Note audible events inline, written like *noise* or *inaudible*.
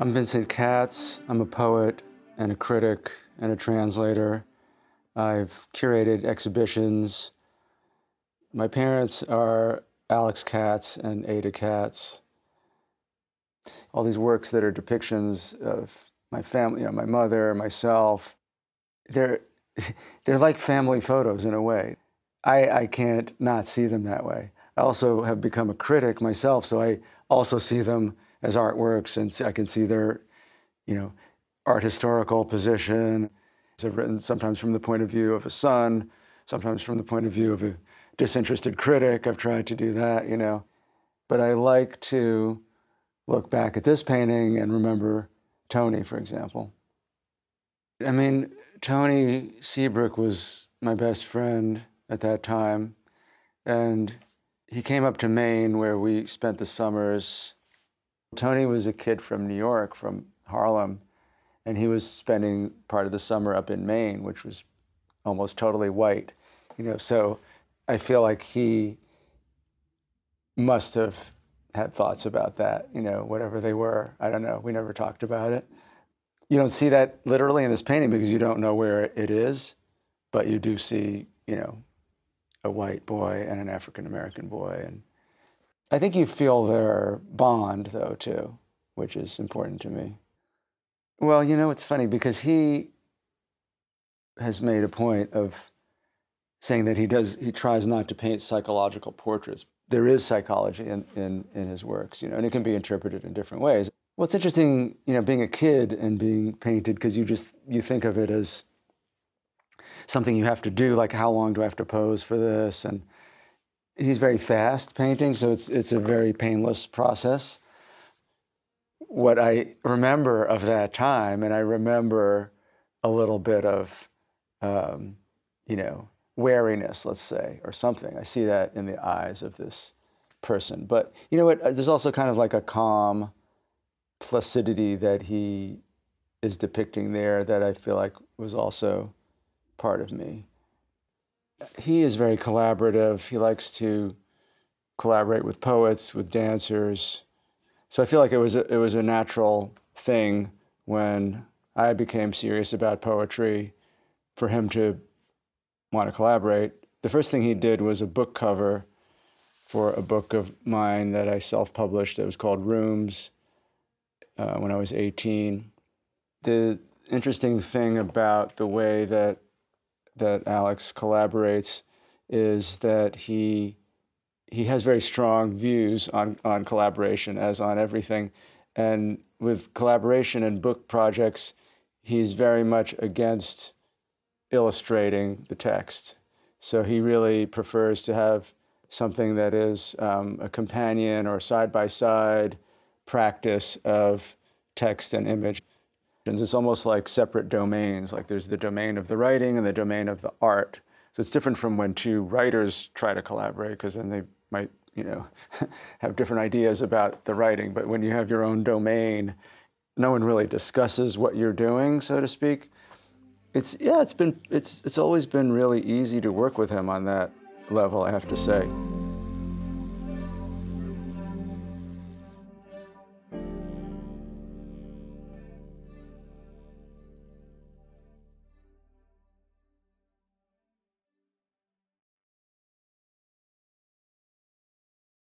I'm Vincent Katz. I'm a poet and a critic and a translator. I've curated exhibitions. My parents are Alex Katz and Ada Katz. All these works that are depictions of my family, you know, my mother, myself, they're, *laughs* they're like family photos in a way. I, I can't not see them that way. I also have become a critic myself, so I also see them as artworks, and I can see their, you know, art historical position. I've written sometimes from the point of view of a son, sometimes from the point of view of a disinterested critic. I've tried to do that, you know. But I like to look back at this painting and remember Tony, for example. I mean, Tony Seabrook was my best friend at that time. And he came up to Maine where we spent the summers. Tony was a kid from New York, from Harlem, and he was spending part of the summer up in Maine, which was almost totally white. You know, so I feel like he must have had thoughts about that, you know, whatever they were. I don't know. We never talked about it. You don't see that literally in this painting because you don't know where it is, but you do see, you know, a white boy and an African American boy. And I think you feel their bond, though, too, which is important to me. Well, you know, it's funny because he has made a point of saying that he does he tries not to paint psychological portraits. There is psychology in, in, in his works, you know, and it can be interpreted in different ways. It's interesting, you know, being a kid and being painted because you just you think of it as something you have to do, like how long do I have to pose for this? And he's very fast painting, so it's it's a very painless process. What I remember of that time, and I remember a little bit of, um, you know, wariness, let's say, or something. I see that in the eyes of this person. But you know what? There's also kind of like a calm placidity that he is depicting there that I feel like was also part of me. He is very collaborative. He likes to collaborate with poets, with dancers. So I feel like it was a, it was a natural thing when I became serious about poetry for him to want to collaborate. The first thing he did was a book cover for a book of mine that I self published. It was called Rooms uh, when I was 18. The interesting thing about the way that that Alex collaborates is that he he has very strong views on, on collaboration as on everything. And with collaboration and book projects, he's very much against illustrating the text. So he really prefers to have something that is um, a companion or side by side practice of text and image. It's almost like separate domains, like there's the domain of the writing and the domain of the art. So it's different from when two writers try to collaborate, because then they might, you know, *laughs* have different ideas about the writing. But when you have your own domain, no one really discusses what you're doing, so to speak. It's yeah, it's been it's it's always been really easy to work with him on that level, I have to say.